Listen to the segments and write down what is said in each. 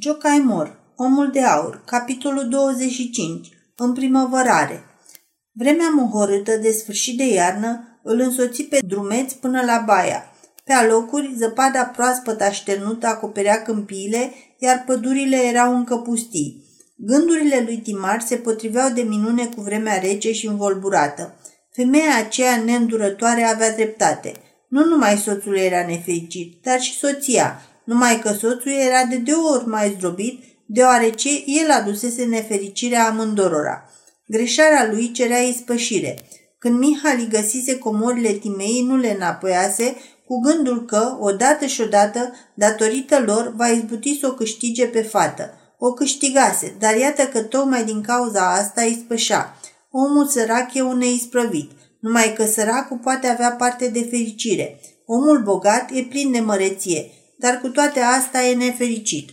Jocai Mor, Omul de Aur, capitolul 25, în primăvărare. Vremea mohorâtă de sfârșit de iarnă îl însoți pe drumeți până la baia. Pe alocuri, zăpada proaspăt așternută acoperea câmpiile, iar pădurile erau încă pustii. Gândurile lui Timar se potriveau de minune cu vremea rece și învolburată. Femeia aceea neîndurătoare avea dreptate. Nu numai soțul era nefericit, dar și soția, numai că soțul era de două ori mai zdrobit, deoarece el adusese nefericirea amândorora. Greșarea lui cerea ispășire. Când Mihali găsise comorile Timei, nu le înapoiase, cu gândul că, odată și odată, datorită lor, va izbuti să o câștige pe fată. O câștigase, dar iată că tocmai din cauza asta îi spășea. Omul sărac e un neisprăvit, numai că săracul poate avea parte de fericire. Omul bogat e plin de măreție, dar cu toate astea e nefericit.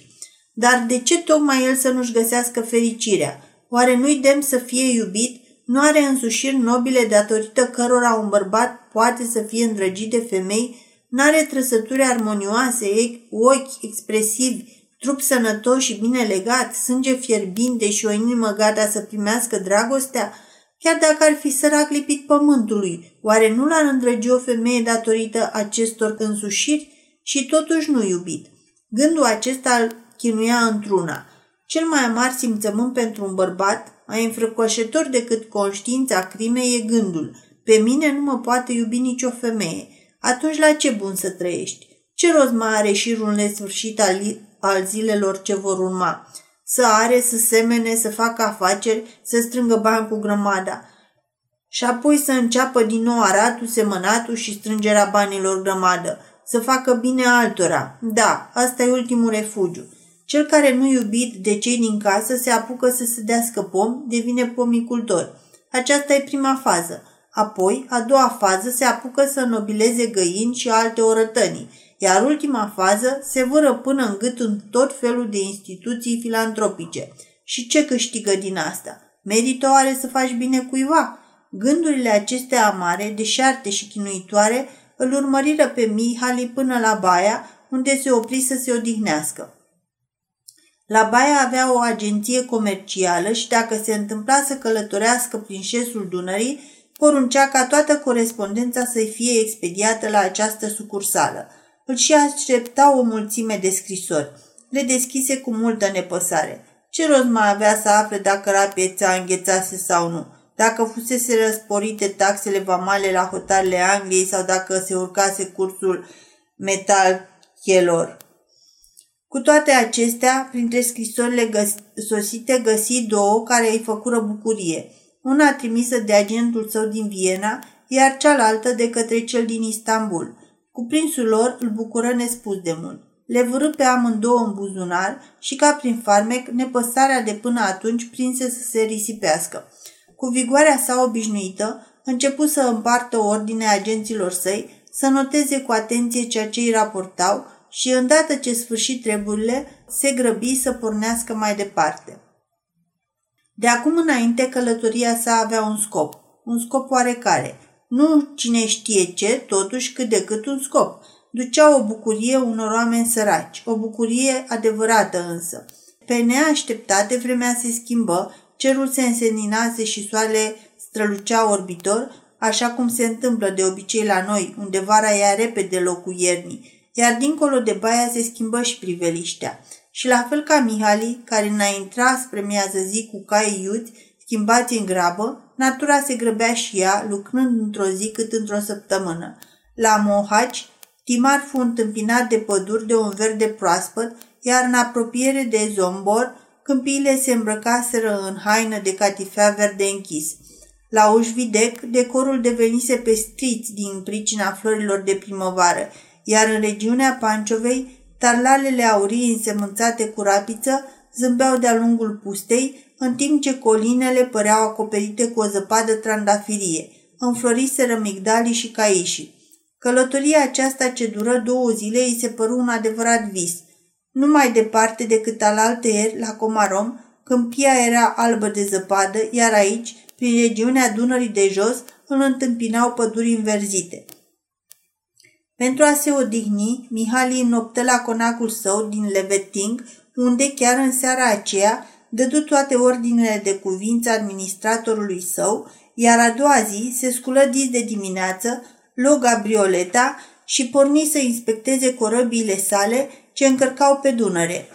Dar de ce tocmai el să nu-și găsească fericirea? Oare nu-i demn să fie iubit? Nu are însușiri nobile datorită cărora un bărbat poate să fie îndrăgit de femei? N-are trăsături armonioase, ochi expresivi, trup sănătos și bine legat, sânge fierbinte și o inimă gata să primească dragostea? Chiar dacă ar fi sărac lipit pământului, oare nu l-ar îndrăgi o femeie datorită acestor însușiri? Și totuși nu iubit. Gândul acesta îl chinuia într-una. Cel mai amar simțământ pentru un bărbat, mai înfrăcoșător decât conștiința crimei, e gândul. Pe mine nu mă poate iubi nicio femeie. Atunci la ce bun să trăiești? Ce rost mai are șirul nesfârșit al, al zilelor ce vor urma? Să are, să semene, să facă afaceri, să strângă bani cu grămada. Și apoi să înceapă din nou aratul, semănatul și strângerea banilor grămadă să facă bine altora. Da, asta e ultimul refugiu. Cel care nu iubit de cei din casă se apucă să se dească pom, devine pomicultor. Aceasta e prima fază. Apoi, a doua fază se apucă să nobileze găini și alte orătănii, iar ultima fază se vără până în gât în tot felul de instituții filantropice. Și ce câștigă din asta? Merită oare să faci bine cuiva? Gândurile acestea amare, deșarte și chinuitoare îl urmăriră pe Mihali până la baia, unde se opri să se odihnească. La baia avea o agenție comercială și dacă se întâmpla să călătorească prin șesul Dunării, poruncea ca toată corespondența să fie expediată la această sucursală. Îl și aștepta o mulțime de scrisori. Le deschise cu multă nepăsare. Ce rost mai avea să afle dacă rapieța înghețase sau nu? Dacă fusese răsporite taxele vamale la hotarele Angliei sau dacă se urcase cursul metalchelor. Cu toate acestea, printre scrisorile găs- sosite găsi două care îi făcură bucurie. Una trimisă de agentul său din Viena, iar cealaltă de către cel din Istanbul. Cuprinsul lor îl bucură nespus de mult. Le vârâ pe amândouă în buzunar și, ca prin farmec, nepăsarea de până atunci prinse să se risipească. Cu vigoarea sa obișnuită, început să împartă ordine agenților săi, să noteze cu atenție ceea ce îi raportau și, îndată ce sfârșit treburile, se grăbi să pornească mai departe. De acum înainte, călătoria sa avea un scop, un scop oarecare. Nu cine știe ce, totuși cât de cât un scop. Ducea o bucurie unor oameni săraci, o bucurie adevărată însă. Pe neașteptate vremea se schimbă Cerul se înseninase și soarele strălucea orbitor, așa cum se întâmplă de obicei la noi, unde vara ia repede locul iernii, iar dincolo de baia se schimbă și priveliștea. Și la fel ca Mihali, care înaintra spre miază zi cu cai iuți, schimbați în grabă, natura se grăbea și ea, lucrând într-o zi cât într-o săptămână. La Mohaci, Timar fu întâmpinat de păduri de un verde proaspăt, iar în apropiere de Zombor, Câmpiile se îmbrăcaseră în haină de catifea verde închis. La Ușvidec, decorul devenise pestriț din pricina florilor de primăvară, iar în regiunea Panciovei, tarlalele aurii însemânțate cu rapiță zâmbeau de-a lungul pustei, în timp ce colinele păreau acoperite cu o zăpadă trandafirie. Înfloriseră migdalii și caișii. Călătoria aceasta ce dură două zile îi se păru un adevărat vis – nu mai departe decât alaltăieri, la Comarom, câmpia era albă de zăpadă, iar aici, prin regiunea Dunării de jos, îl întâmpinau păduri înverzite. Pentru a se odihni, Mihali înoptă la conacul său din Leveting, unde, chiar în seara aceea, dădu toate ordinele de cuvință administratorului său, iar a doua zi se sculă dis de dimineață, luă gabrioleta și porni să inspecteze corăbiile sale ce încărcau pe Dunăre.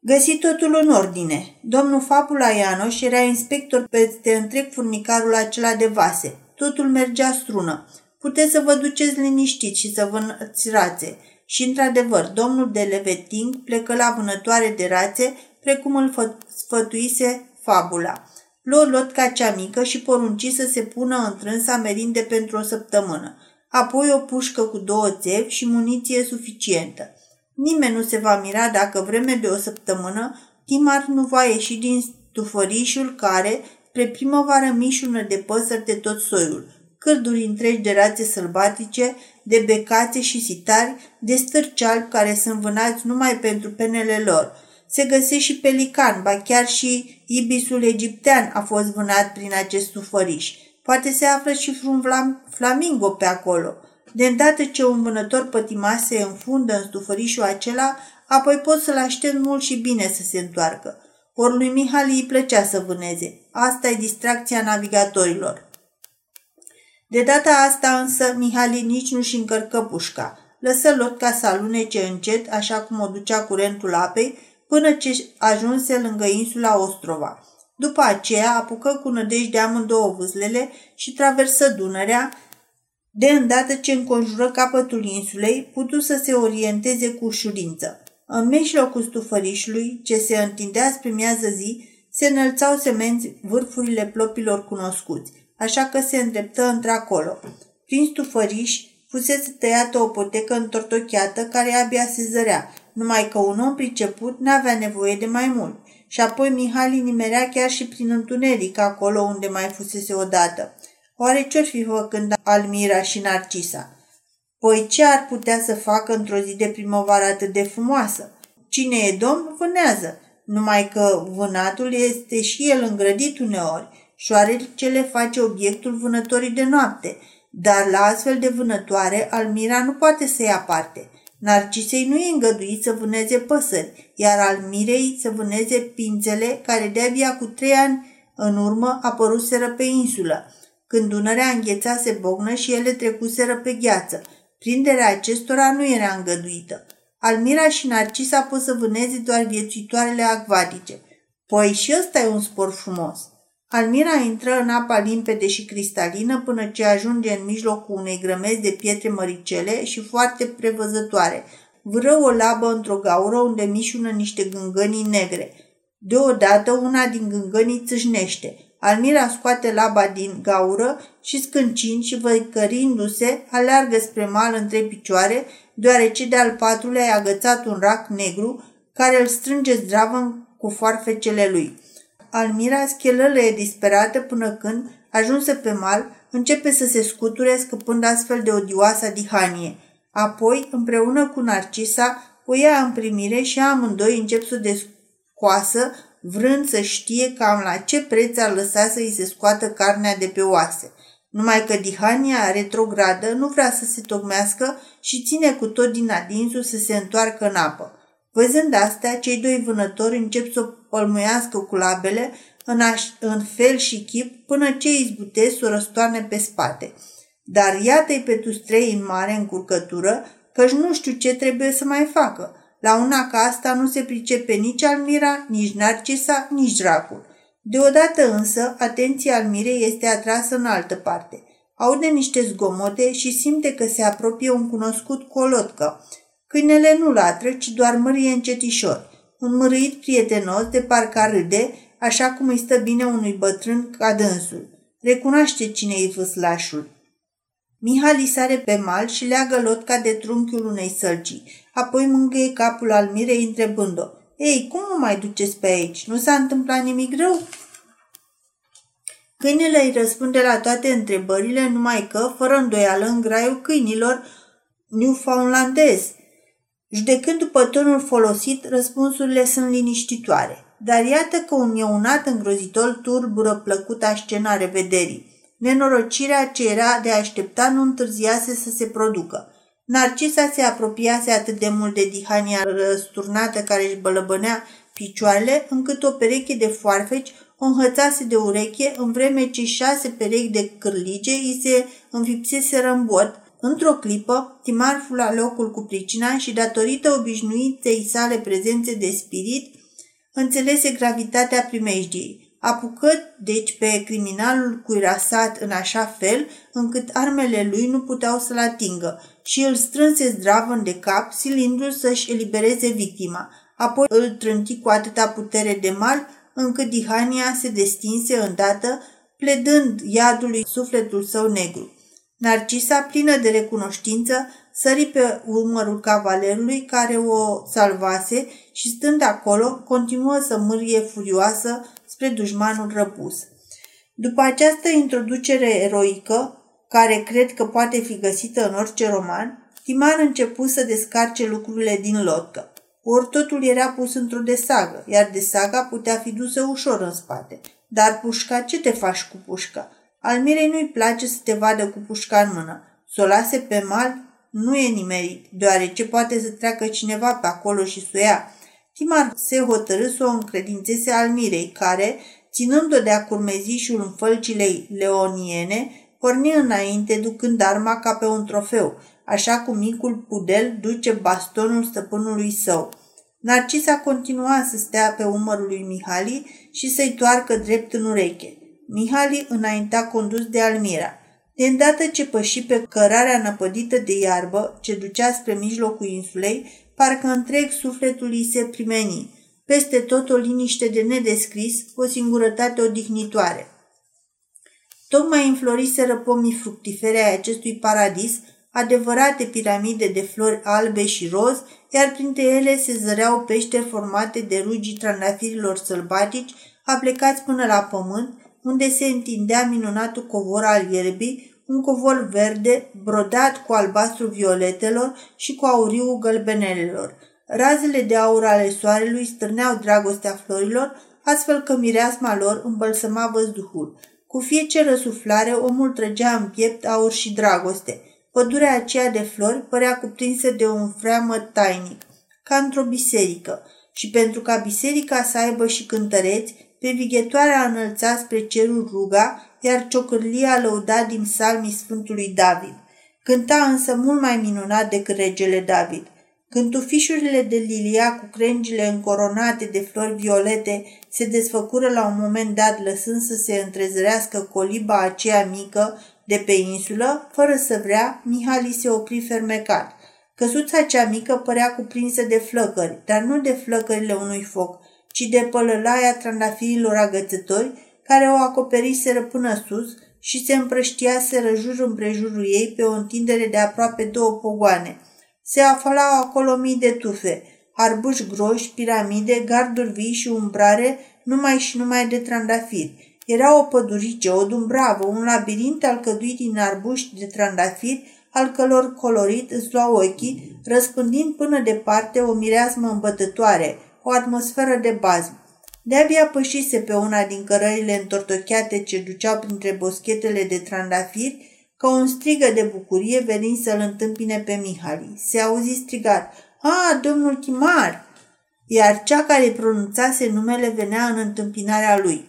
Găsi totul în ordine. Domnul Fabula Ianoș era inspector peste întreg furnicarul acela de vase. Totul mergea strună. Puteți să vă duceți liniștit și să vă rațe. Și, într-adevăr, domnul de Leveting plecă la vânătoare de rațe, precum îl sfătuise fabula. Luă lotca cea mică și porunci să se pună în trânsa merinde pentru o săptămână. Apoi o pușcă cu două țevi și muniție suficientă. Nimeni nu se va mira dacă vreme de o săptămână Timar nu va ieși din stufărișul care, spre primăvară, mișună de păsări de tot soiul, cârduri întregi de rațe sălbatice, de becațe și sitari, de stârci albi care sunt vânați numai pentru penele lor. Se găsește și pelican, ba chiar și ibisul egiptean a fost vânat prin acest sufăriș. Poate se află și un flamingo pe acolo. De îndată ce un vânător pătimas se înfundă în stufărișul acela, apoi pot să-l aștept mult și bine să se întoarcă. Ori lui Mihali îi plăcea să vâneze. Asta e distracția navigatorilor. De data asta însă Mihali nici nu-și încărcă pușca. Lăsă lotca să alunece încet, așa cum o ducea curentul apei, până ce ajunse lângă insula Ostrova. După aceea apucă cu nădejde amândouă vâzlele și traversă Dunărea, de îndată ce înconjură capătul insulei, putu să se orienteze cu ușurință. În mijlocul stufărișului, ce se întindea spre miază zi, se înălțau semenți vârfurile plopilor cunoscuți, așa că se îndreptă într-acolo. Prin stufăriș fusese tăiată o potecă întortocheată care abia se zărea, numai că un om priceput n-avea nevoie de mai mult. Și apoi Mihali nimerea chiar și prin întuneric acolo unde mai fusese odată. Oare ce-or fi făcând Almira și Narcisa? Păi ce ar putea să facă într-o zi de primăvară atât de frumoasă? Cine e domn, vânează, numai că vânatul este și el îngrădit uneori. Șoarecele face obiectul vânătorii de noapte, dar la astfel de vânătoare Almira nu poate să ia parte. Narcisei nu e îngăduit să vâneze păsări, iar Almirei să vâneze pințele care de-abia cu trei ani în urmă apăruseră pe insulă, când Dunărea înghețase bognă și ele trecuseră pe gheață. Prinderea acestora nu era îngăduită. Almira și Narcisa pot să vâneze doar viețuitoarele acvatice. Păi și ăsta e un spor frumos. Almira intră în apa limpede și cristalină până ce ajunge în mijlocul unei grămezi de pietre măricele și foarte prevăzătoare. Vră o labă într-o gaură unde mișună niște gângănii negre. Deodată una din gângănii țâșnește. Almira scoate laba din gaură și scâncind și văicărindu-se, aleargă spre mal în trei picioare, deoarece de-al patrulea i-a agățat un rac negru care îl strânge zdravă cu foarfecele lui. Almira schelălăie disperată până când, ajunsă pe mal, începe să se scuture scăpând astfel de odioasa dihanie. Apoi, împreună cu Narcisa, o ia în primire și amândoi încep să descoasă, vrând să știe cam la ce preț ar lăsa să îi se scoată carnea de pe oase. Numai că dihania retrogradă nu vrea să se tocmească și ține cu tot din adinsul să se întoarcă în apă. Văzând astea, cei doi vânători încep să o pălmuiască cu labele în, aș, în fel și chip până ce izbutesc o răstoarne pe spate. Dar iată-i pe tu trei în mare încurcătură, căci nu știu ce trebuie să mai facă. La una ca asta nu se pricepe nici Almira, nici Narcisa, nici dracul. Deodată însă, atenția Almirei este atrasă în altă parte. Aude niște zgomote și simte că se apropie un cunoscut colotcă. Câinele nu latră, ci doar mărie încetișor. Un mărâit prietenos de parcă râde, așa cum îi stă bine unui bătrân ca dânsul. Recunoaște cine-i vâslașul. Mihali sare pe mal și leagă lotca de trunchiul unei sălcii, apoi mângâie capul Almirei întrebând-o. Ei, cum mă mai duceți pe aici? Nu s-a întâmplat nimic rău?" Câinele îi răspunde la toate întrebările, numai că, fără îndoială, în graiul câinilor newfoundlandez. Judecând după tonul folosit, răspunsurile sunt liniștitoare. Dar iată că un ieunat îngrozitor turbură plăcuta scena revederii. Nenorocirea ce era de aștepta nu întârziase să se producă. Narcisa se apropiase atât de mult de Dihania răsturnată care își bălăbănea picioarele, încât o pereche de foarfeci o înhățase de ureche, în vreme ce șase perechi de cârlige îi se înfipseseră în bot. Într-o clipă, Timar la locul cu pricina și, datorită obișnuitei sale prezențe de spirit, înțelese gravitatea primejdiei. Apucă, deci, pe criminalul cuirasat în așa fel, încât armele lui nu puteau să-l atingă și îl strânse zdravăn de cap, silindu-l să-și elibereze victima. Apoi îl trânti cu atâta putere de mal, încât Dihania se destinse îndată, pledând iadului sufletul său negru. Narcisa, plină de recunoștință, sări pe umărul cavalerului care o salvase și stând acolo, continuă să mârie furioasă spre dușmanul răpus. După această introducere eroică, care cred că poate fi găsită în orice roman, Timar început să descarce lucrurile din lotcă. Ori totul era pus într-o desagă, iar desaga putea fi dusă ușor în spate. Dar pușca, ce te faci cu pușca? Almirei nu-i place să te vadă cu pușca în mână. Să o lase pe mal nu e nimerit, deoarece poate să treacă cineva pe acolo și să o ia. Timar se hotărâ să o încredințeze Almirei, care, ținând-o de-a curmezișul în fălcile leoniene, porni înainte, ducând arma ca pe un trofeu, așa cum micul pudel duce bastonul stăpânului său. Narcisa continua să stea pe umărul lui Mihali și să-i toarcă drept în ureche. Mihali înainta condus de Almira. De îndată ce păși pe cărarea năpădită de iarbă ce ducea spre mijlocul insulei, parcă întreg sufletul îi se primeni. Peste tot o liniște de nedescris, o singurătate odihnitoare. Tocmai înfloriseră pomii fructifere ai acestui paradis, adevărate piramide de flori albe și roz, iar printre ele se zăreau peșteri formate de rugii trandafirilor sălbatici, aplecați până la pământ, unde se întindea minunatul covor al ierbii, un covor verde, brodat cu albastru violetelor și cu auriu gălbenelelor. Razele de aur ale soarelui stârneau dragostea florilor, astfel că mireasma lor îmbălsăma văzduhul. Cu fiecare răsuflare, omul trăgea în piept aur și dragoste. Pădurea aceea de flori părea cuprinsă de un freamă tainic, ca într-o biserică, și pentru ca biserica să aibă și cântăreți, pe vighetoarea înălța spre cerul ruga, iar ciocârlia lăuda din salmii Sfântului David. Cânta însă mult mai minunat decât regele David. Când tufișurile de lilia cu crengile încoronate de flori violete se desfăcură la un moment dat lăsând să se întrezărească coliba aceea mică de pe insulă, fără să vrea, Mihali se opri fermecat. Căsuța cea mică părea cuprinsă de flăcări, dar nu de flăcările unui foc, ci de pălălaia trandafirilor agățători, care o acoperiseră până sus și se împrăștiaseră jur împrejurul ei pe o întindere de aproape două pogoane. Se aflau acolo mii de tufe, arbuși groși, piramide, garduri vii și umbrare, numai și numai de trandafiri. Era o pădurice, o dumbravă, un labirint alcăduit din arbuști de trandafiri, al călor colorit îți lua ochii, răspândind până departe o mireasmă îmbătătoare, o atmosferă de bazm. De-abia pășise pe una din cărările întortocheate ce duceau printre boschetele de trandafiri, că un strigă de bucurie venind să-l întâmpine pe Mihali. Se auzi strigat, A, domnul Timar! Iar cea care pronunțase numele venea în întâmpinarea lui.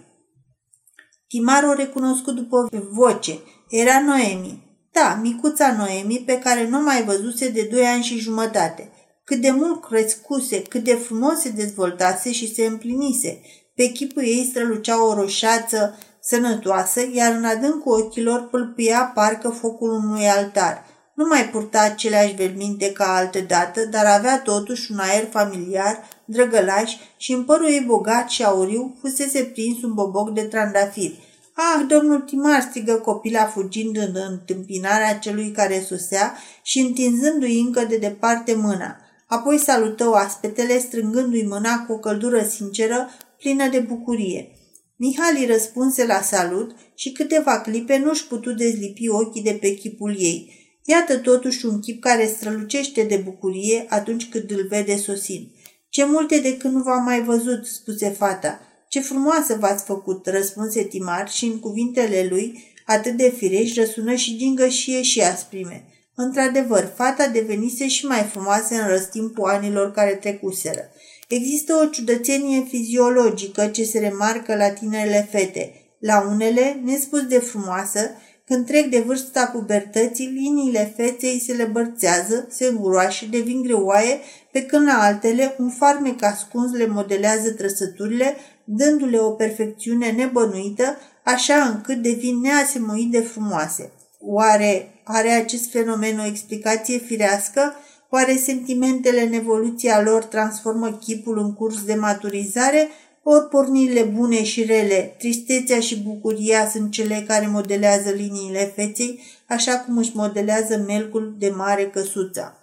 Timar o recunoscut după voce. Era Noemi. Da, micuța Noemi, pe care nu mai văzuse de doi ani și jumătate. Cât de mult crescuse, cât de frumos se dezvoltase și se împlinise. Pe chipul ei strălucea o roșață sănătoasă, iar în adâncul ochilor pâlpâia parcă focul unui altar. Nu mai purta aceleași verminte ca altă dată, dar avea totuși un aer familiar, drăgălaș și în părul ei bogat și auriu fusese prins un boboc de trandafiri. Ah, domnul Timar, strigă copila fugind în întâmpinarea celui care susea și întinzându-i încă de departe mâna. Apoi salută oaspetele, strângându-i mâna cu o căldură sinceră, plină de bucurie. Mihali răspunse la salut și câteva clipe nu-și putu dezlipi ochii de pe chipul ei. Iată totuși un chip care strălucește de bucurie atunci când îl vede sosind. Ce multe de când nu v-am mai văzut, spuse fata. Ce frumoasă v-ați făcut, răspunse Timar și în cuvintele lui, atât de firești, răsună și gingășie și asprime. Într-adevăr, fata devenise și mai frumoasă în răstimpul anilor care trecuseră. Există o ciudățenie fiziologică ce se remarcă la tinerele fete. La unele, nespus de frumoasă, când trec de vârsta pubertății, liniile feței se lebărțează, se îngroașă, devin greoaie, pe când la altele un farmec ascuns le modelează trăsăturile, dându-le o perfecțiune nebănuită, așa încât devin neasemuit de frumoase. Oare are acest fenomen o explicație firească? Oare sentimentele în evoluția lor transformă chipul în curs de maturizare? Ori pornirile bune și rele, tristețea și bucuria sunt cele care modelează liniile feței, așa cum își modelează melcul de mare căsuța.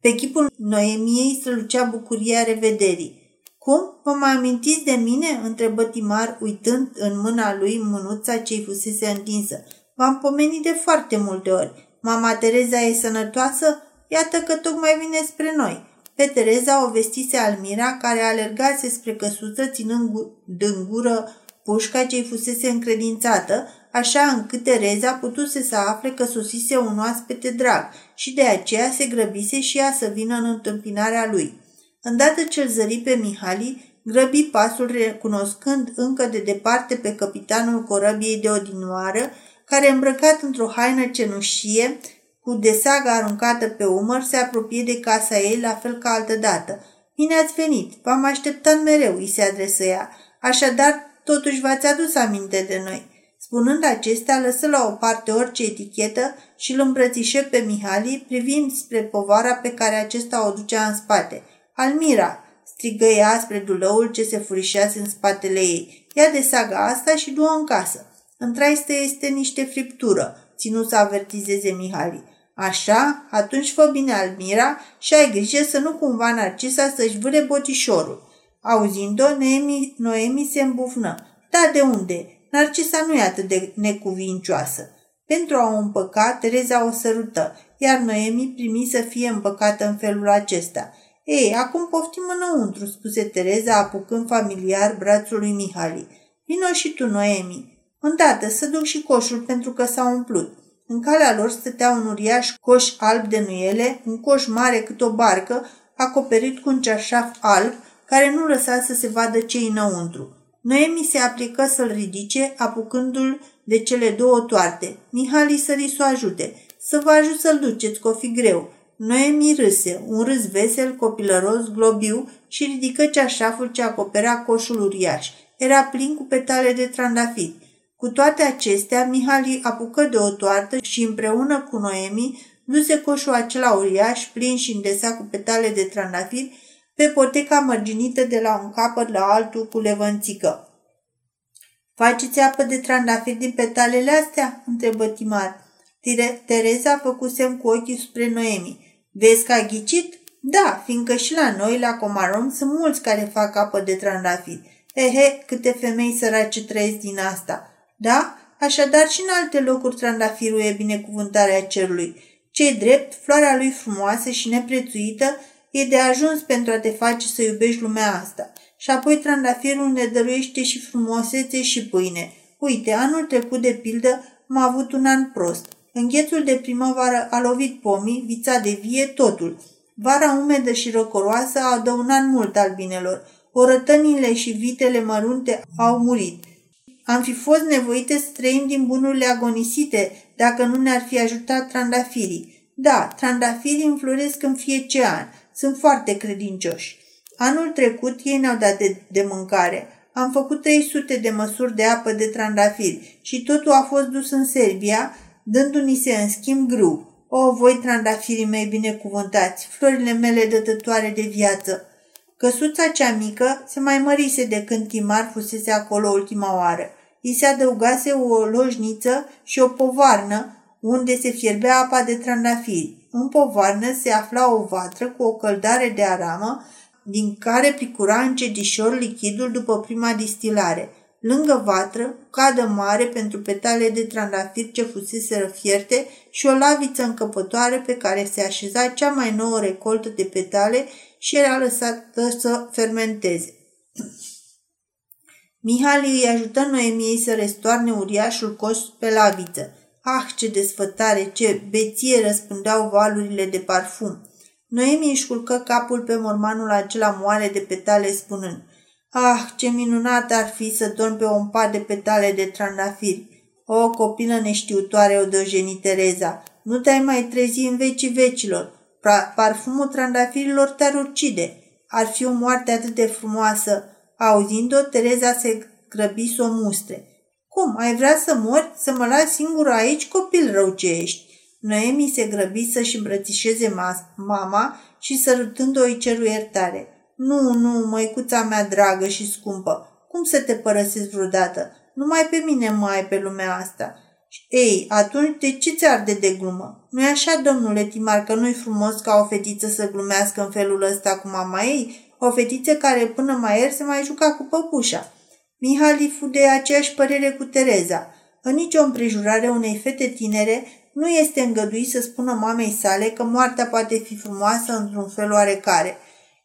Pe chipul Noemiei strălucea bucuria revederii. Cum? Vă mai amintiți de mine?" întrebă Timar, uitând în mâna lui mânuța ce-i fusese întinsă. V-am pomenit de foarte multe ori. Mama Tereza e sănătoasă? Iată că tocmai vine spre noi. Pe Tereza o vestise Almira, care alergase spre căsuță, ținând în gură pușca ce-i fusese încredințată, așa încât Tereza putuse să afle că sosise un oaspete drag și de aceea se grăbise și ea să vină în întâmpinarea lui. Îndată ce îl zări pe Mihali, grăbi pasul recunoscând încă de departe pe capitanul corăbiei de odinoară, care îmbrăcat într-o haină cenușie, cu desaga aruncată pe umăr, se apropie de casa ei, la fel ca altădată. Bine ați venit, v-am așteptat mereu, îi se adresă ea. Așadar, totuși v-ați adus aminte de noi. Spunând acestea, lăsă la o parte orice etichetă și îl îmbrățișe pe Mihali, privind spre povara pe care acesta o ducea în spate. Almira, strigă ea spre dulăul ce se furișease în spatele ei. Ia de saga asta și du-o în casă. În traistă este niște friptură, ținu să avertizeze Mihali. Așa? Atunci fă bine Almira și ai grijă să nu cumva Narcisa să-și vâre botișorul. Auzind-o, Noemi, Noemi se îmbufnă. Da, de unde? Narcisa nu e atât de necuvincioasă. Pentru a o împăca, Tereza o sărută, iar Noemi primi să fie împăcată în felul acesta. Ei, acum poftim înăuntru, spuse Tereza, apucând familiar brațul lui Mihali. Vino și tu, Noemi. Îndată să duc și coșul pentru că s-a umplut. În calea lor stătea un uriaș coș alb de nuiele, un coș mare cât o barcă, acoperit cu un cearșaf alb, care nu lăsa să se vadă ce înăuntru. Noemi se aplică să-l ridice, apucându-l de cele două toarte. Mihali sări să o ajute. Să vă ajut să-l duceți, că o fi greu. Noemi râse, un râs vesel, copilăros, globiu și ridică ceașaful ce acoperea coșul uriaș. Era plin cu petale de trandafiri. Cu toate acestea, Mihali apucă de o toartă și împreună cu Noemi duse coșul acela uriaș, plin și îndesat cu petale de trandafiri, pe poteca mărginită de la un capăt la altul cu levănțică. Faceți apă de trandafiri din petalele astea?" întrebă Timar. Tereza făcu semn cu ochii spre Noemi. Vezi că a ghicit? Da, fiindcă și la noi, la Comarom, sunt mulți care fac apă de trandafiri. Ehe, câte femei sărace trăiesc din asta. Da? Așadar și în alte locuri trandafirul e binecuvântarea cerului. Cei drept, floarea lui frumoasă și neprețuită e de ajuns pentru a te face să iubești lumea asta. Și apoi trandafirul ne dăruiește și frumusețe și pâine. Uite, anul trecut, de pildă, am avut un an prost. Înghețul de primăvară a lovit pomii, vița de vie, totul. Vara umedă și răcoroasă a dăunat mult albinelor. Orătănile și vitele mărunte au murit. Am fi fost nevoite să trăim din bunurile agonisite dacă nu ne-ar fi ajutat trandafirii. Da, trandafirii înfloresc în fiecare an. Sunt foarte credincioși. Anul trecut ei ne-au dat de, de mâncare. Am făcut 300 de măsuri de apă de trandafiri și totul a fost dus în Serbia, dându-ni se în schimb grâu. O, voi trandafirii mei binecuvântați, florile mele dătătoare de viață! Căsuța cea mică se mai mărise de când Timar fusese acolo ultima oară. I se adăugase o lojniță și o povarnă unde se fierbea apa de trandafiri. În povarnă se afla o vatră cu o căldare de aramă din care picura încetișor lichidul după prima distilare. Lângă vatră, cadă mare pentru petale de trandafir ce fusese răfierte și o laviță încăpătoare pe care se așeza cea mai nouă recoltă de petale și era lăsată să fermenteze. Mihali îi ajută Noemiei să restoarne uriașul coș pe laviță. Ah, ce desfătare, ce beție răspândeau valurile de parfum. Noemi își culcă capul pe mormanul acela moale de petale spunând Ah, ce minunat ar fi să dorm pe un pat de petale de trandafiri. O, copilă neștiutoare, o dojeni Tereza, nu te-ai mai trezi în vecii vecilor. Parfumul trandafirilor te-ar ucide. Ar fi o moarte atât de frumoasă. Auzind-o, Tereza se grăbi să o mustre. Cum, ai vrea să mori? Să mă lași singură aici, copil rău ce ești? Noemi se grăbi să-și îmbrățișeze mama și sărutând-o îi ceru iertare. Nu, nu, măicuța mea dragă și scumpă, cum să te părăsesc vreodată? Numai pe mine mă ai pe lumea asta. Ei, atunci de ce ți arde de glumă? nu e așa, domnule Timar, că nu-i frumos ca o fetiță să glumească în felul ăsta cu mama ei? O fetiță care până mai ieri se mai juca cu păpușa. Mihali fu de aceeași părere cu Tereza. În nicio împrejurare unei fete tinere nu este îngăduit să spună mamei sale că moartea poate fi frumoasă într-un fel oarecare.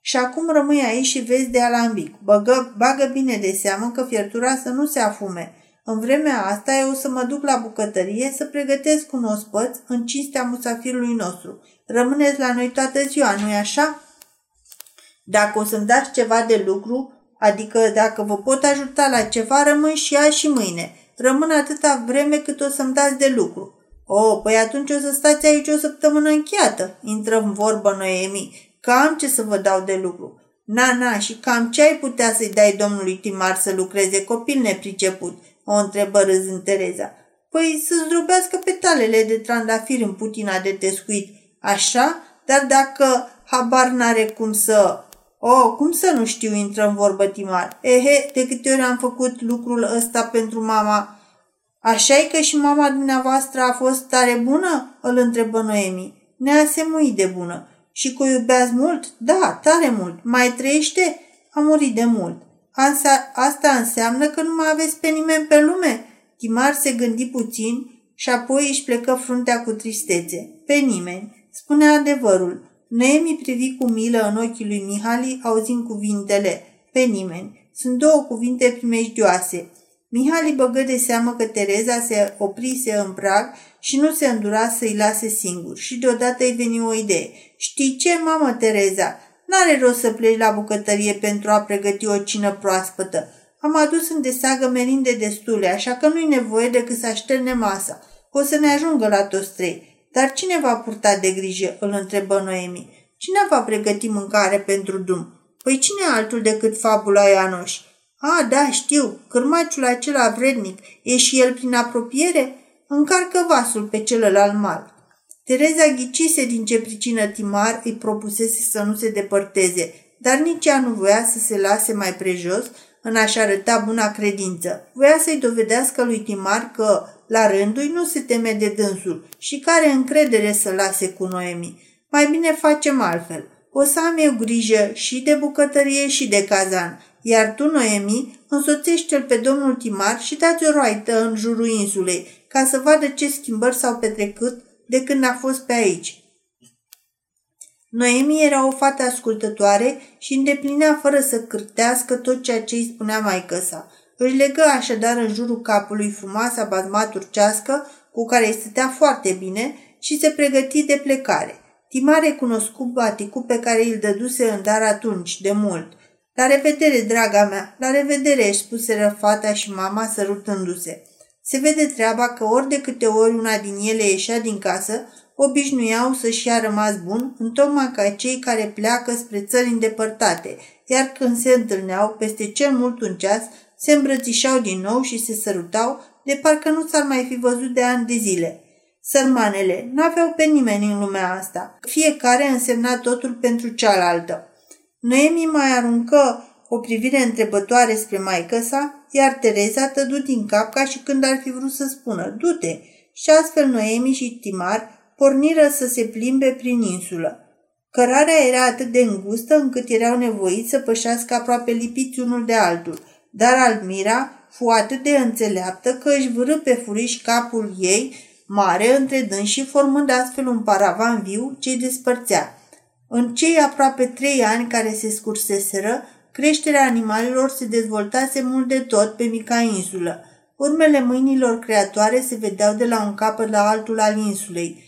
Și acum rămâi aici și vezi de alambic. Băgă, bagă bine de seamă că fiertura să nu se afume. În vremea asta eu o să mă duc la bucătărie să pregătesc un ospăț în cinstea musafirului nostru. Rămâneți la noi toată ziua, nu-i așa? Dacă o să-mi dați ceva de lucru, adică dacă vă pot ajuta la ceva, rămân și ea și mâine. Rămân atâta vreme cât o să-mi dați de lucru. O, păi atunci o să stați aici o săptămână încheiată, intră în vorbă Noemi. Cam ce să vă dau de lucru. Na, na, și cam ce ai putea să-i dai domnului Timar să lucreze copil nepriceput? O întrebă râzând Tereza. Păi să zdrobească petalele de trandafir în putina de tescuit. Așa? Dar dacă habar n-are cum să... Oh, cum să nu știu, intră în vorbă Timar. Ehe, de câte ori am făcut lucrul ăsta pentru mama... așa e că și mama dumneavoastră a fost tare bună? Îl întrebă Noemi. Neasemuit de bună. Și că o iubeați mult? Da, tare mult. Mai trăiește? A murit de mult. Asta înseamnă că nu mai aveți pe nimeni pe lume? Timar se gândi puțin și apoi își plecă fruntea cu tristețe. Pe nimeni. Spune adevărul. Noemi privi cu milă în ochii lui Mihali, auzind cuvintele. Pe nimeni. Sunt două cuvinte primejdioase. Mihali băgă de seamă că Tereza se oprise în prag și nu se îndura să-i lase singur. Și deodată îi veni o idee. Știi ce, mamă Tereza? N-are rost să pleci la bucătărie pentru a pregăti o cină proaspătă. Am adus în deseagă merinde destule, așa că nu-i nevoie decât să așterne masa. O să ne ajungă la toți trei. Dar cine va purta de grijă? îl întrebă Noemi. Cine va pregăti mâncare pentru drum? Păi cine altul decât fabula Ianoș? A, da, știu, cârmaciul acela vrednic, e și el prin apropiere? Încarcă vasul pe celălalt mal. Tereza ghicise din ce pricină Timar îi propusese să nu se depărteze, dar nici ea nu voia să se lase mai prejos în a-și arăta buna credință. Voia să-i dovedească lui Timar că, la rândul nu se teme de dânsul și care încredere să lase cu Noemi. Mai bine facem altfel. O să am eu grijă și de bucătărie și de cazan, iar tu, Noemi, însoțește-l pe domnul Timar și dați o roaită în jurul insulei, ca să vadă ce schimbări s-au petrecut de când a fost pe aici. Noemi era o fată ascultătoare și îndeplinea fără să cârtească tot ceea ce îi spunea mai sa. Își legă așadar în jurul capului frumoasa bazma turcească, cu care îi stătea foarte bine, și se pregăti de plecare. Tima recunoscut baticul pe care îl dăduse în dar atunci, de mult. La revedere, draga mea, la revedere, își spuseră fata și mama sărutându-se. Se vede treaba că ori de câte ori una din ele ieșea din casă, obișnuiau să-și ia rămas bun, întocmai ca cei care pleacă spre țări îndepărtate, iar când se întâlneau, peste cel mult un ceas, se îmbrățișau din nou și se sărutau, de parcă nu s-ar mai fi văzut de ani de zile. Sărmanele n-aveau pe nimeni în lumea asta. Fiecare însemna totul pentru cealaltă. Noemi mai aruncă o privire întrebătoare spre maică sa, iar Tereza tădu din cap ca și când ar fi vrut să spună, du-te! Și astfel Noemi și Timar porniră să se plimbe prin insulă. Cărarea era atât de îngustă încât erau nevoiți să pășească aproape lipiți unul de altul, dar Almira fu atât de înțeleaptă că își vârâ pe furiș capul ei mare între dânsii, formând astfel un paravan viu ce-i despărțea. În cei aproape trei ani care se scurseseră, creșterea animalelor se dezvoltase mult de tot pe mica insulă. Urmele mâinilor creatoare se vedeau de la un capăt la altul al insulei.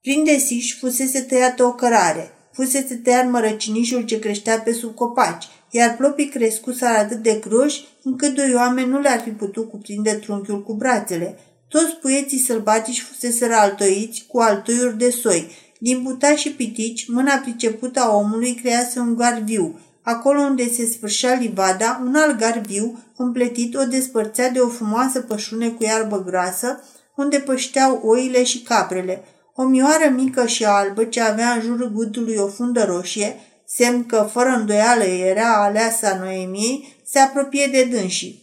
Prin desiș fusese tăiată o cărare, fusese tăiat mărăcinișul ce creștea pe sub copaci, iar plopii crescuseră atât de groși încât doi oameni nu le-ar fi putut cuprinde trunchiul cu brațele. Toți puieții sălbatici fusese altoiți cu altoiuri de soi. Din buta și pitici, mâna pricepută a omului crease un gar viu. Acolo unde se sfârșea livada, un alt gar viu, împletit, o despărțea de o frumoasă pășune cu iarbă grasă, unde pășteau oile și caprele. O mioară mică și albă, ce avea în jurul gâtului o fundă roșie, semn că fără îndoială era aleasa Noemiei, se apropie de dânsii.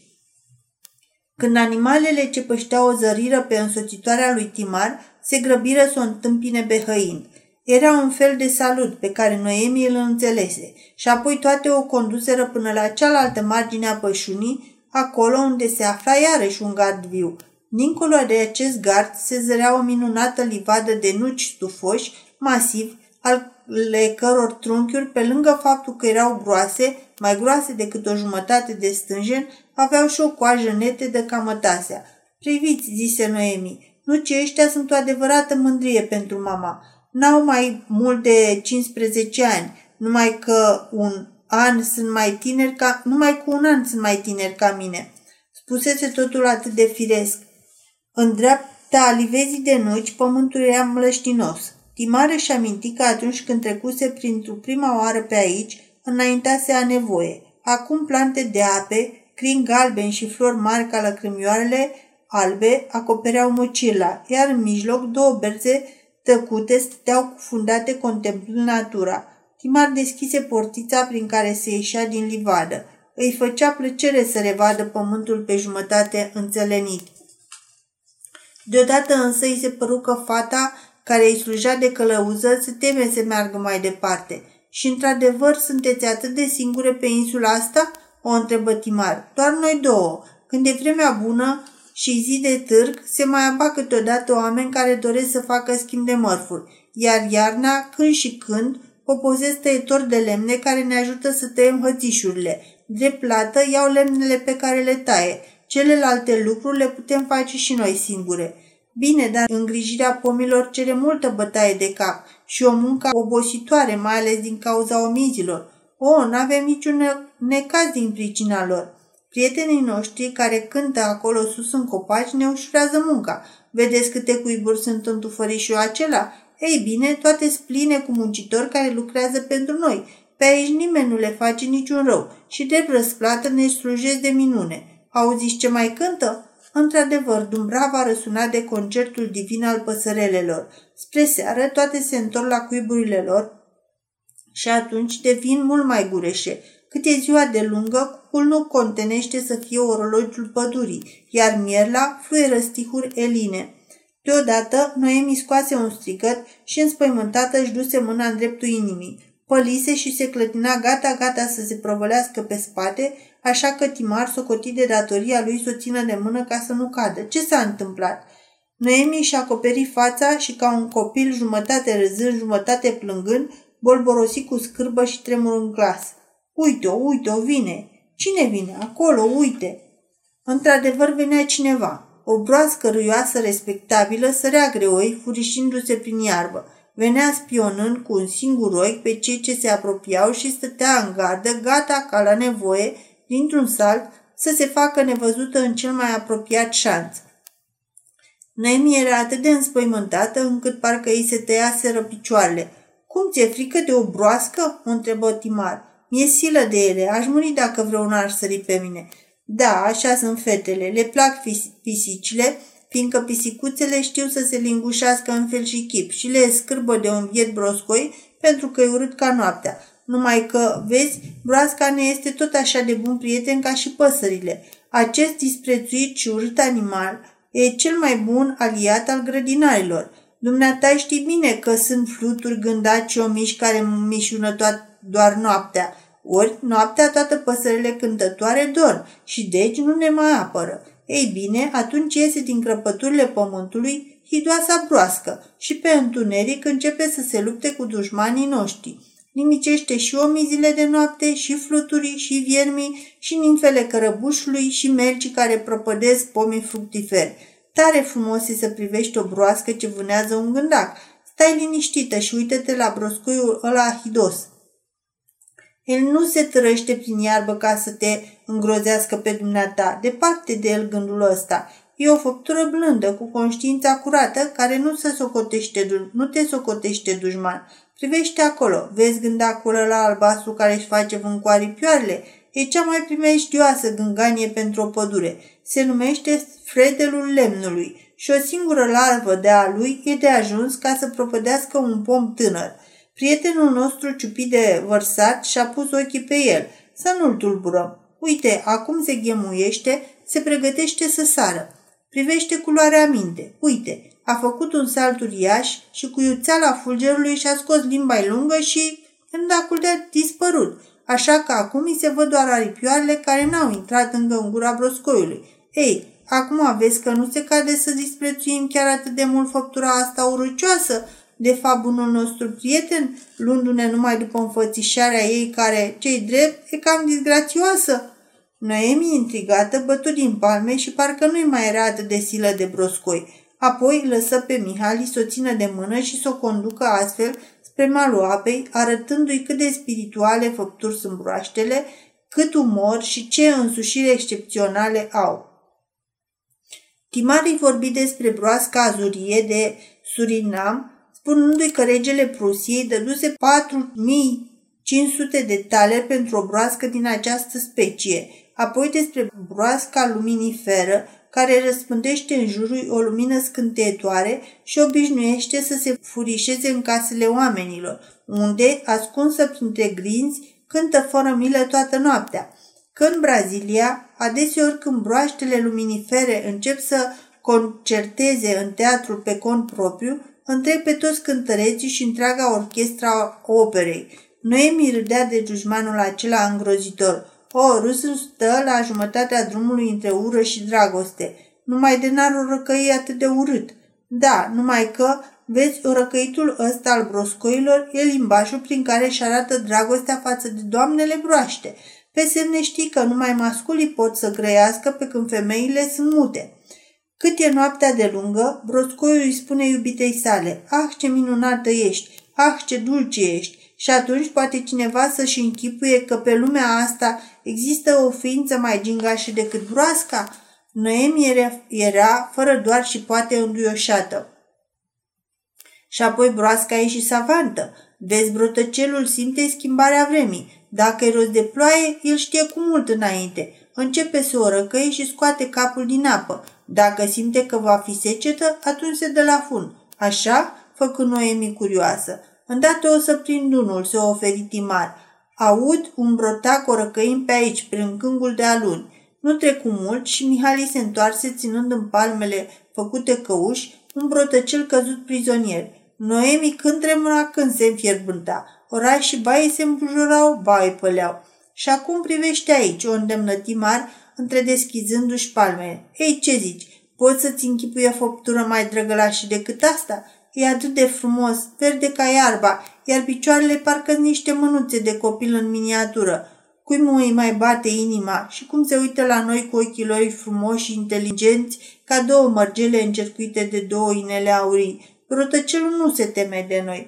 Când animalele ce pășteau o zăriră pe însoțitoarea lui Timar, se grăbiră să o întâmpine behăind. Era un fel de salut pe care Noemi îl înțelese și apoi toate o conduseră până la cealaltă margine a pășunii, acolo unde se afla iarăși un gard viu. Dincolo de acest gard se zărea o minunată livadă de nuci stufoși, masiv, ale căror trunchiuri, pe lângă faptul că erau groase, mai groase decât o jumătate de stânjen, aveau și o coajă nete de camătasea. Priviți, zise Noemi, nucii ăștia sunt o adevărată mândrie pentru mama. N-au mai mult de 15 ani, numai că un an sunt mai tineri ca, numai cu un an sunt mai tineri ca mine. Spusese totul atât de firesc. În dreapta livezii de nuci, pământul era mlăștinos. Timare și aminti că atunci când trecuse printr-o prima oară pe aici, înaintase a nevoie. Acum plante de ape, crin galben și flori mari ca lăcrâmioarele albe acopereau măcila, iar în mijloc două berze tăcute stăteau cufundate contemplând natura. Timar deschise portița prin care se ieșea din livadă. Îi făcea plăcere să revadă pământul pe jumătate înțelenit. Deodată însă îi se păru că fata care îi slujea de călăuză se teme să meargă mai departe. Și într-adevăr sunteți atât de singure pe insula asta?" o întrebă Timar. Doar noi două. Când e vremea bună și zi de târg, se mai abacă câteodată oameni care doresc să facă schimb de mărfuri, iar iarna, când și când, popozesc tăietori de lemne care ne ajută să tăiem hățișurile. Drept plată, iau lemnele pe care le taie. Celelalte lucruri le putem face și noi singure. Bine, dar îngrijirea pomilor cere multă bătaie de cap și o muncă obositoare, mai ales din cauza omizilor. O, n-avem niciun necaz din pricina lor. Prietenii noștri care cântă acolo sus în copaci ne ușurează munca. Vedeți câte cuiburi sunt în tufărișul acela? Ei bine, toate spline cu muncitori care lucrează pentru noi. Pe aici nimeni nu le face niciun rău și de răsplată ne slujesc de minune. Auziți ce mai cântă? Într-adevăr, Dumbrava răsuna de concertul divin al păsărelelor. Spre seară, toate se întorc la cuiburile lor și atunci devin mult mai gureșe. Cât e ziua de lungă, cucul nu contenește să fie orologiul pădurii, iar mierla fluieră stihuri eline. Deodată, Noemi scoase un strigăt și înspăimântată își duse mâna în dreptul inimii. Pălise și se clătina gata-gata să se provălească pe spate, așa că Timar socoti de datoria lui să o țină de mână ca să nu cadă. Ce s-a întâmplat? Noemi și acoperi fața și ca un copil jumătate râzând, jumătate plângând, bolborosi cu scârbă și tremur în glas. Uite-o, uite-o, vine! Cine vine? Acolo, uite! Într-adevăr venea cineva. O broască râioasă respectabilă sărea greoi, furișindu-se prin iarbă. Venea spionând cu un singur ochi pe cei ce se apropiau și stătea în gardă, gata ca la nevoie, dintr-un salt, să se facă nevăzută în cel mai apropiat șanț. Naimi era atât de înspăimântată încât parcă îi se tăiaseră picioarele. Cum ți-e frică de o broască?" o întrebă Timar. Mi-e silă de ele, aș muri dacă vreun ar sări pe mine. Da, așa sunt fetele, le plac pisicile, fiindcă pisicuțele știu să se lingușească în fel și chip și le scârbă de un biet broscoi pentru că e urât ca noaptea. Numai că, vezi, broasca ne este tot așa de bun prieten ca și păsările. Acest disprețuit și urât animal e cel mai bun aliat al grădinarilor. Dumneata știi bine că sunt fluturi, gândaci și omiși care mișună toată doar noaptea, ori noaptea toate păsările cântătoare dorm și deci nu ne mai apără. Ei bine, atunci iese din crăpăturile pământului hidoasa broască și pe întuneric începe să se lupte cu dușmanii noștri. Nimicește și omizile de noapte, și fluturii, și viermii, și nimfele cărăbușului, și mergii care prăpădesc pomii fructiferi. Tare frumos e să privești o broască ce vânează un gândac. Stai liniștită și uită-te la broscoiul ăla hidos. El nu se trăiește prin iarbă ca să te îngrozească pe dumneata. Departe de el gândul ăsta. E o făptură blândă, cu conștiința curată, care nu, se socotește, nu te socotește dușman. Privește acolo, vezi gândacul la albastru care își face vâncoare pioarele? E cea mai primejdioasă gânganie pentru o pădure. Se numește fredelul lemnului și o singură larvă de a lui e de ajuns ca să propădească un pom tânăr. Prietenul nostru ciupit de vărsat și-a pus ochii pe el. Să nu-l tulburăm. Uite, acum se ghemuiește, se pregătește să sară. Privește culoarea minte. Uite, a făcut un salt uriaș și cu iuțeala fulgerului și-a scos limba lungă și îndacul de dispărut, așa că acum îi se văd doar aripioarele care n-au intrat încă în gura broscoiului. Ei, acum aveți că nu se cade să disprețuim chiar atât de mult făptura asta urăcioasă? De fapt, bunul nostru prieten, luându-ne numai după înfățișarea ei care, cei drept, e cam disgrațioasă. Noemi, intrigată, bătu din palme și parcă nu-i mai era atât de silă de broscoi. Apoi lăsă pe Mihali să o țină de mână și să o conducă astfel spre malul apei, arătându-i cât de spirituale făpturi sunt broaștele, cât umor și ce însușiri excepționale au. Timarii vorbi despre broasca azurie de Surinam, spunându-i că regele Prusiei dăduse 4500 de tale pentru o broască din această specie, apoi despre broasca luminiferă, care răspândește în jurul o lumină scânteietoare și obișnuiește să se furișeze în casele oamenilor, unde, ascunsă printre grinzi, cântă fără milă toată noaptea. Când Brazilia, adeseori când broaștele luminifere încep să concerteze în teatru pe cont propriu, întreb pe toți cântăreții și întreaga orchestra operei. Noemi râdea de dușmanul acela îngrozitor – o, râsul stă la jumătatea drumului între ură și dragoste. Numai de n-ar o răcăi atât de urât. Da, numai că, vezi, răcăitul ăsta al broscoilor e limbajul prin care își arată dragostea față de doamnele broaște. Pe semne știi că numai masculii pot să grăiască pe când femeile sunt mute. Cât e noaptea de lungă, broscoiul îi spune iubitei sale, Ah, ce minunată ești! Ah, ce dulce ești! Și atunci poate cineva să-și închipuie că pe lumea asta există o ființă mai gingașă decât broasca? Noemi era, era fără doar și poate înduioșată. Și apoi broasca e și savantă. Vezi, brotăcelul simte schimbarea vremii. Dacă e rost de ploaie, el știe cu mult înainte. Începe să o răcăie și scoate capul din apă. Dacă simte că va fi secetă, atunci se dă la fund. Așa? Făcă Noemi curioasă. Îndată o să prind unul, se oferi Timar. Aud un brotac orăcăind pe aici, prin cângul de aluni. Nu trecu mult și Mihali se întoarse ținând în palmele făcute căuși un brotăcel căzut prizonier. Noemi când tremura când se înfierbânta. Oraș și baie se îmbujurau, baie păleau. Și acum privește aici, o îndemnă Timar, între deschizându-și palmele. Ei, ce zici? Poți să-ți închipui o făptură mai drăgălașă decât asta? E atât de frumos, verde ca iarba, iar picioarele parcă niște mânuțe de copil în miniatură. Cui mă îi mai bate inima și cum se uită la noi cu ochii lor frumoși și inteligenți, ca două mărgele încercuite de două inele aurii. Rotăcelul nu se teme de noi.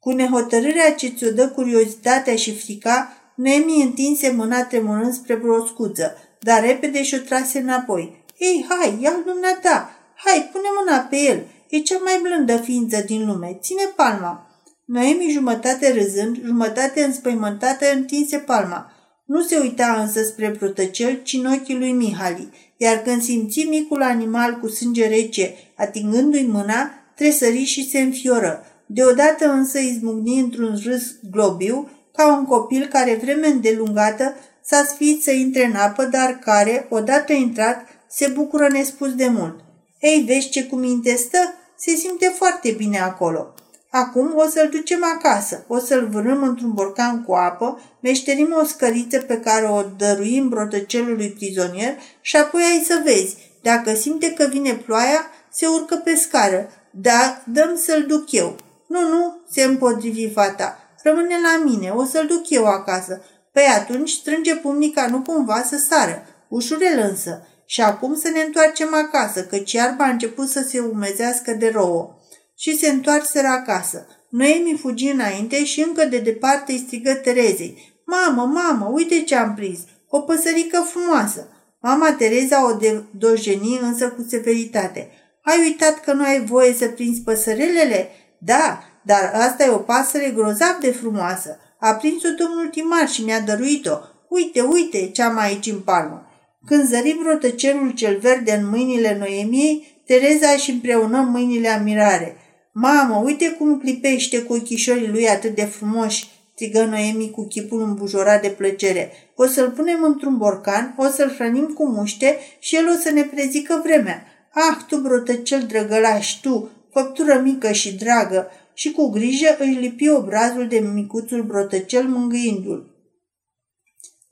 Cu nehotărârea ce ți-o dă curiozitatea și frica, Noemi întinse mâna tremurând spre broscuță, dar repede și-o trase înapoi. Ei, hai, ia-l dumneata! Hai, pune mâna pe el!" E cea mai blândă ființă din lume. Ține palma. Noemi, jumătate râzând, jumătate înspăimântată, întinse palma. Nu se uita însă spre protăcel, ci în ochii lui Mihali, iar când simți micul animal cu sânge rece, atingându-i mâna, tresări și se înfioră. Deodată însă izmucni într-un râs globiu, ca un copil care vreme îndelungată s-a sfiit să intre în apă, dar care, odată intrat, se bucură nespus de mult. Ei, vezi ce cu minte stă? Se simte foarte bine acolo. Acum o să-l ducem acasă, o să-l vârâm într-un borcan cu apă, meșterim o scăriță pe care o dăruim brotăcelului prizonier și apoi ai să vezi. Dacă simte că vine ploaia, se urcă pe scară. Da, dăm să-l duc eu. Nu, nu, se împotrivi fata. Rămâne la mine, o să-l duc eu acasă. Păi atunci strânge pumnica nu cumva să sară. Ușurel însă. Și acum să ne întoarcem acasă, căci iarba a început să se umezească de rouă. Și se întoarseră acasă. Noemi fugi înainte și încă de departe îi strigă Terezei. Mamă, mamă, uite ce am prins! O păsărică frumoasă! Mama Tereza o dojeni însă cu severitate. Ai uitat că nu ai voie să prinzi păsărelele? Da, dar asta e o pasăre grozav de frumoasă. A prins-o domnul Timar și mi-a dăruit-o. Uite, uite ce am aici în palmă. Când zări brotăcelul cel verde în mâinile Noemiei, Tereza își împreună mâinile amirare. Mamă, uite cum clipește cu ochișorii lui atât de frumoși, strigă Noemi cu chipul îmbujorat de plăcere. O să-l punem într-un borcan, o să-l hrănim cu muște și el o să ne prezică vremea. Ah, tu, brotăcel drăgălaș, tu, făptură mică și dragă, și cu grijă își lipi obrazul de micuțul brotăcel mângâindu-l.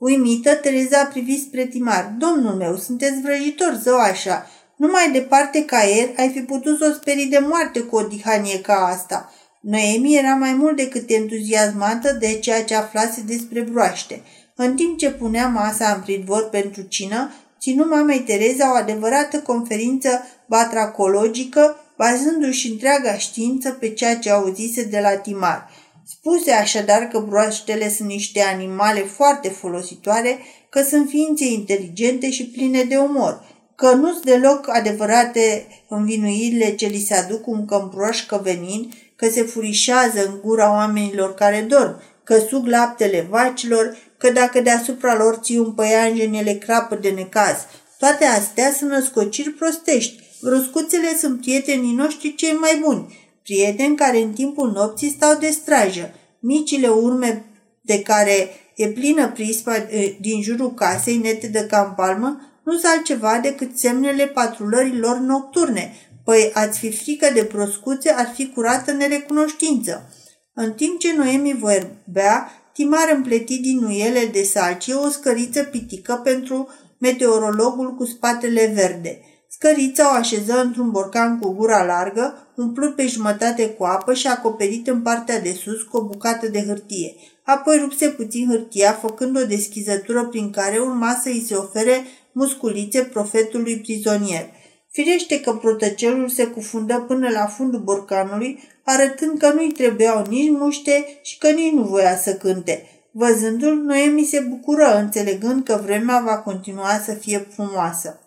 Uimită, Tereza a privit spre Timar. Domnul meu, sunteți vrăjitor, zău așa. Numai departe ca ieri ai fi putut să o sperii de moarte cu o dihanie ca asta. Noemi era mai mult decât entuziasmată de ceea ce aflase despre broaște. În timp ce punea masa în pridvor pentru cină, ținu mamei Tereza o adevărată conferință batracologică, bazându-și întreaga știință pe ceea ce auzise de la Timar. Spuse așadar că broaștele sunt niște animale foarte folositoare, că sunt ființe inteligente și pline de umor, că nu sunt deloc adevărate învinuirile ce li se aduc un cămbroșcă venin, că se furișează în gura oamenilor care dorm, că sug laptele vacilor, că dacă deasupra lor ții un păianjen, ele crapă de necaz. Toate astea sunt născociri prostești. Bruscuțele sunt prietenii noștri cei mai buni, prieteni care în timpul nopții stau de strajă. Micile urme de care e plină prispa din jurul casei nete de campalmă nu sunt altceva decât semnele patrulării lor nocturne. Păi ați fi frică de proscuțe, ar fi curată nerecunoștință. În timp ce Noemi vorbea, Timar împleti din nuiele de salcie o scăriță pitică pentru meteorologul cu spatele verde. Scărița o așeză într-un borcan cu gura largă, umplut pe jumătate cu apă și acoperit în partea de sus cu o bucată de hârtie. Apoi rupse puțin hârtia, făcând o deschizătură prin care urma să îi se ofere musculițe profetului prizonier. Firește că protăcelul se cufundă până la fundul borcanului, arătând că nu-i trebuiau nici muște și că nici nu voia să cânte. Văzându-l, Noemi se bucură, înțelegând că vremea va continua să fie frumoasă.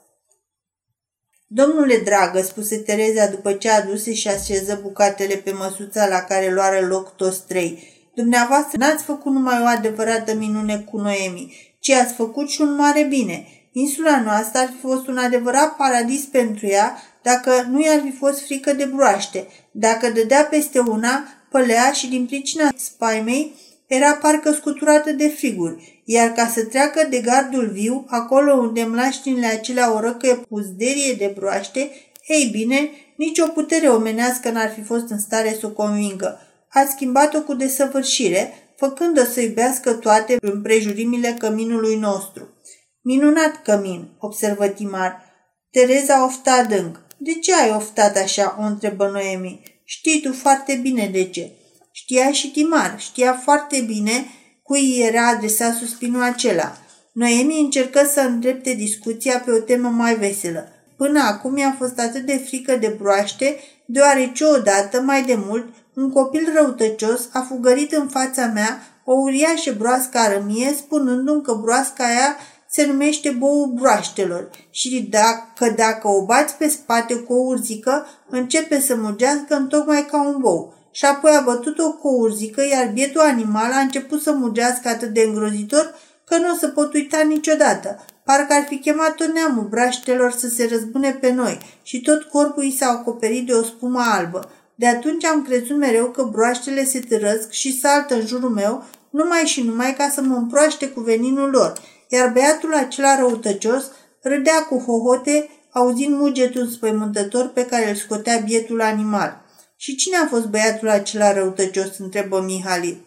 Domnule dragă, spuse Tereza după ce aduse și așeză bucatele pe măsuța la care luară loc toți trei. Dumneavoastră n-ați făcut numai o adevărată minune cu Noemi, ci ați făcut și un mare bine. Insula noastră ar fi fost un adevărat paradis pentru ea dacă nu i-ar fi fost frică de broaște. Dacă dădea peste una, pălea și din pricina spaimei era parcă scuturată de friguri, iar ca să treacă de gardul viu, acolo unde mlaștinile acelea o răcă puzderie de broaște, ei bine, nici o putere omenească n-ar fi fost în stare să o convingă. A schimbat-o cu desăvârșire, făcând-o să iubească toate împrejurimile căminului nostru. Minunat cămin, observă Timar. Tereza ofta adânc. De ce ai oftat așa?" o întrebă Noemi. Știi tu foarte bine de ce. Știa și Timar, știa foarte bine cui era adresat suspinul acela. Noemi încercă să îndrepte discuția pe o temă mai veselă. Până acum i-a fost atât de frică de broaște, deoarece odată, mai de mult, un copil răutăcios a fugărit în fața mea o uriașă broască arămie, spunându-mi că broasca aia se numește boul broaștelor și dacă, dacă o bați pe spate cu o urzică, începe să mugească întocmai ca un bou. Și apoi a bătut-o cu o urzică, iar bietul animal a început să mugească atât de îngrozitor că nu o să pot uita niciodată. Parcă ar fi chemat tot neamul braștelor să se răzbune pe noi și tot corpul i s-a acoperit de o spumă albă. De atunci am crezut mereu că broaștele se târăsc și saltă în jurul meu numai și numai ca să mă împroaște cu veninul lor iar băiatul acela răutăcios râdea cu hohote, auzind mugetul înspăimântător pe care îl scotea bietul animal. Și cine a fost băiatul acela răutăcios?" întrebă Mihali.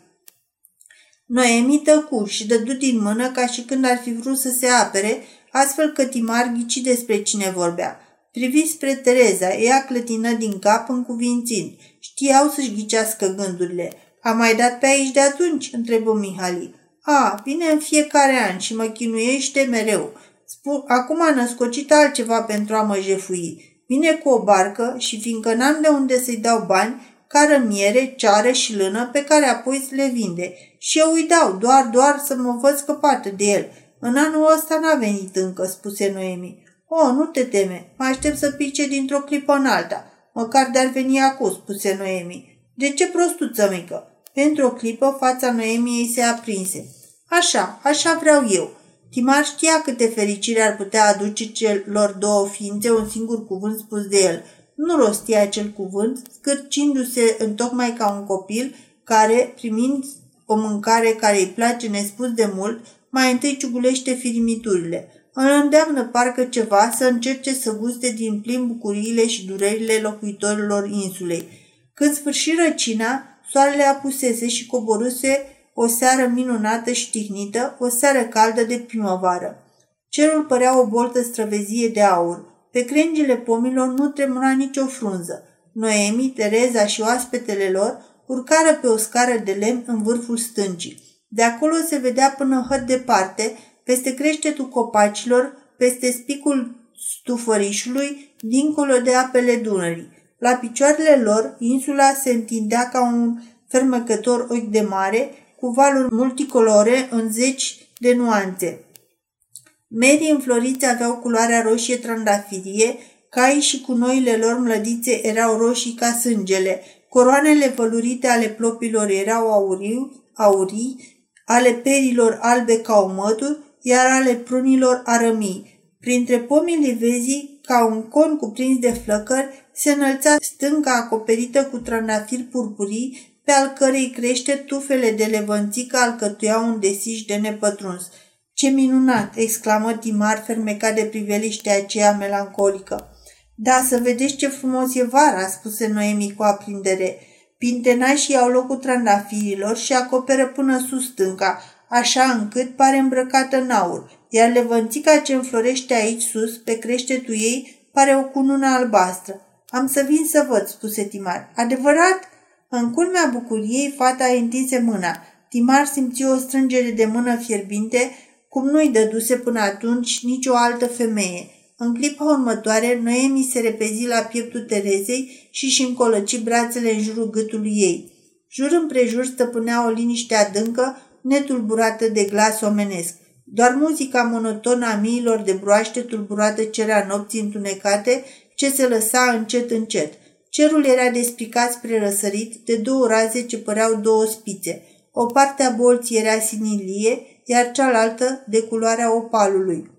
Noemi tăcuș și dădu din mână ca și când ar fi vrut să se apere, astfel că Timar ghici despre cine vorbea. Privi spre Tereza, ea clătină din cap cuvințind. Știau să-și ghicească gândurile. A mai dat pe aici de atunci?" întrebă Mihali. A, vine în fiecare an și mă chinuiește mereu. Spun, acum a născocit altceva pentru a mă jefui. Vine cu o barcă și fiindcă n-am de unde să-i dau bani, cară miere, ceară și lână pe care apoi le vinde. Și eu îi dau, doar, doar să mă văd scăpată de el. În anul ăsta n-a venit încă, spuse Noemi. O, nu te teme, mă aștept să pice dintr-o clipă în alta. Măcar de-ar veni acum, spuse Noemi. De ce prostuță mică? Pentru o clipă, fața Noemiei se aprinse. Așa, așa vreau eu. Timar știa câte fericire ar putea aduce celor două ființe un singur cuvânt spus de el. Nu rostia acel cuvânt, scârcindu-se întocmai ca un copil care, primind o mâncare care îi place nespus de mult, mai întâi ciugulește firimiturile. Îl îndeamnă parcă ceva să încerce să guste din plin bucuriile și durerile locuitorilor insulei. Când sfârși răcina, soarele apusese și coboruse o seară minunată și tihnită, o seară caldă de primăvară. Cerul părea o boltă străvezie de aur. Pe crengile pomilor nu tremura nicio frunză. Noemi, Tereza și oaspetele lor urcară pe o scară de lemn în vârful stâncii. De acolo se vedea până hăt departe, peste creștetul copacilor, peste spicul stufărișului, dincolo de apele Dunării. La picioarele lor, insula se întindea ca un fermecător ochi de mare, cu valuri multicolore în zeci de nuanțe. Medii înfloriți aveau culoarea roșie trandafirie, caii și cu noile lor mlădițe erau roșii ca sângele, coroanele vălurite ale plopilor erau aurii, aurii ale perilor albe ca o mătur, iar ale prunilor arămii. Printre pomii livezii, ca un con cuprins de flăcări, se înălța stânca acoperită cu trandafiri purpurii, pe al cărei crește tufele de levănțică alcătuiau un desiș de nepătruns. Ce minunat!" exclamă Timar fermecat de priveliștea aceea melancolică. Da, să vedeți ce frumos e vara," spuse Noemi cu aprindere. Pintenașii au locul trandafirilor și acoperă până sus stânca, așa încât pare îmbrăcată în aur, iar levănțica ce înflorește aici sus, pe creștetul ei, pare o cunună albastră. Am să vin să văd, spuse Timar. Adevărat? În culmea bucuriei, fata îi întinse mâna. Timar simți o strângere de mână fierbinte, cum nu-i dăduse până atunci nicio altă femeie. În clipa următoare, Noemi se repezi la pieptul Terezei și și încolăci brațele în jurul gâtului ei. Jur împrejur stăpânea o liniște adâncă, netulburată de glas omenesc. Doar muzica monotonă a miilor de broaște tulburată cerea nopții întunecate ce se lăsa încet încet. Cerul era despicat spre răsărit de două raze ce păreau două spițe. O parte a bolții era sinilie, iar cealaltă de culoarea opalului.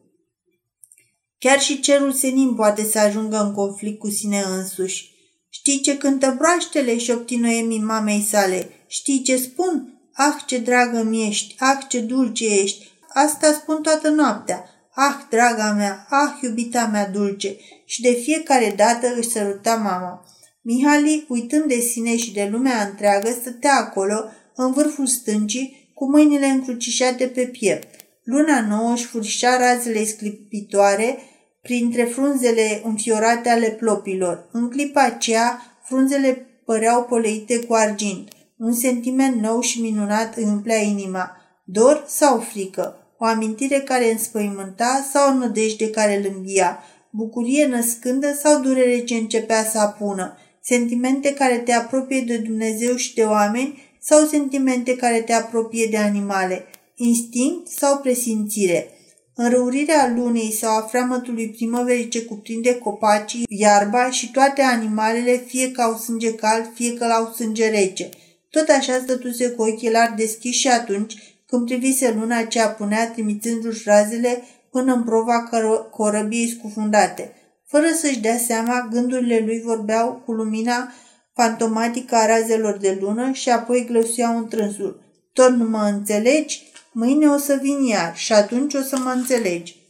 Chiar și cerul senin poate să ajungă în conflict cu sine însuși. Știi ce cântă broaștele?" șopti Noemi mamei sale. Știi ce spun? Ah, ce dragă mi ești! Ah, ce dulce ești! Asta spun toată noaptea. Ah, draga mea! Ah, iubita mea dulce! Și de fiecare dată își săruta mama. Mihali, uitând de sine și de lumea întreagă, stătea acolo, în vârful stâncii, cu mâinile încrucișate pe piept. Luna nouă își furșea razele sclipitoare printre frunzele înfiorate ale plopilor. În clipa aceea, frunzele păreau poleite cu argint. Un sentiment nou și minunat îi umplea inima. Dor sau frică? O amintire care înspăimânta sau o nădejde care îl învia? Bucurie născândă sau durere ce începea să apună? Sentimente care te apropie de Dumnezeu și de oameni sau sentimente care te apropie de animale? Instinct sau presimțire? Înrăurirea lunei sau a freamătului primăverii ce cuprinde copacii, iarba și toate animalele, fie că au sânge cald, fie că au sânge rece. Tot așa stătuse cu ochelari deschiși și atunci, când privise luna ce apunea trimițându-și razele până în prova corăbiei scufundate. Fără să-și dea seama, gândurile lui vorbeau cu lumina fantomatică a razelor de lună și apoi glăsuiau întrânsul. Tot nu mă înțelegi? Mâine o să vin iar și atunci o să mă înțelegi.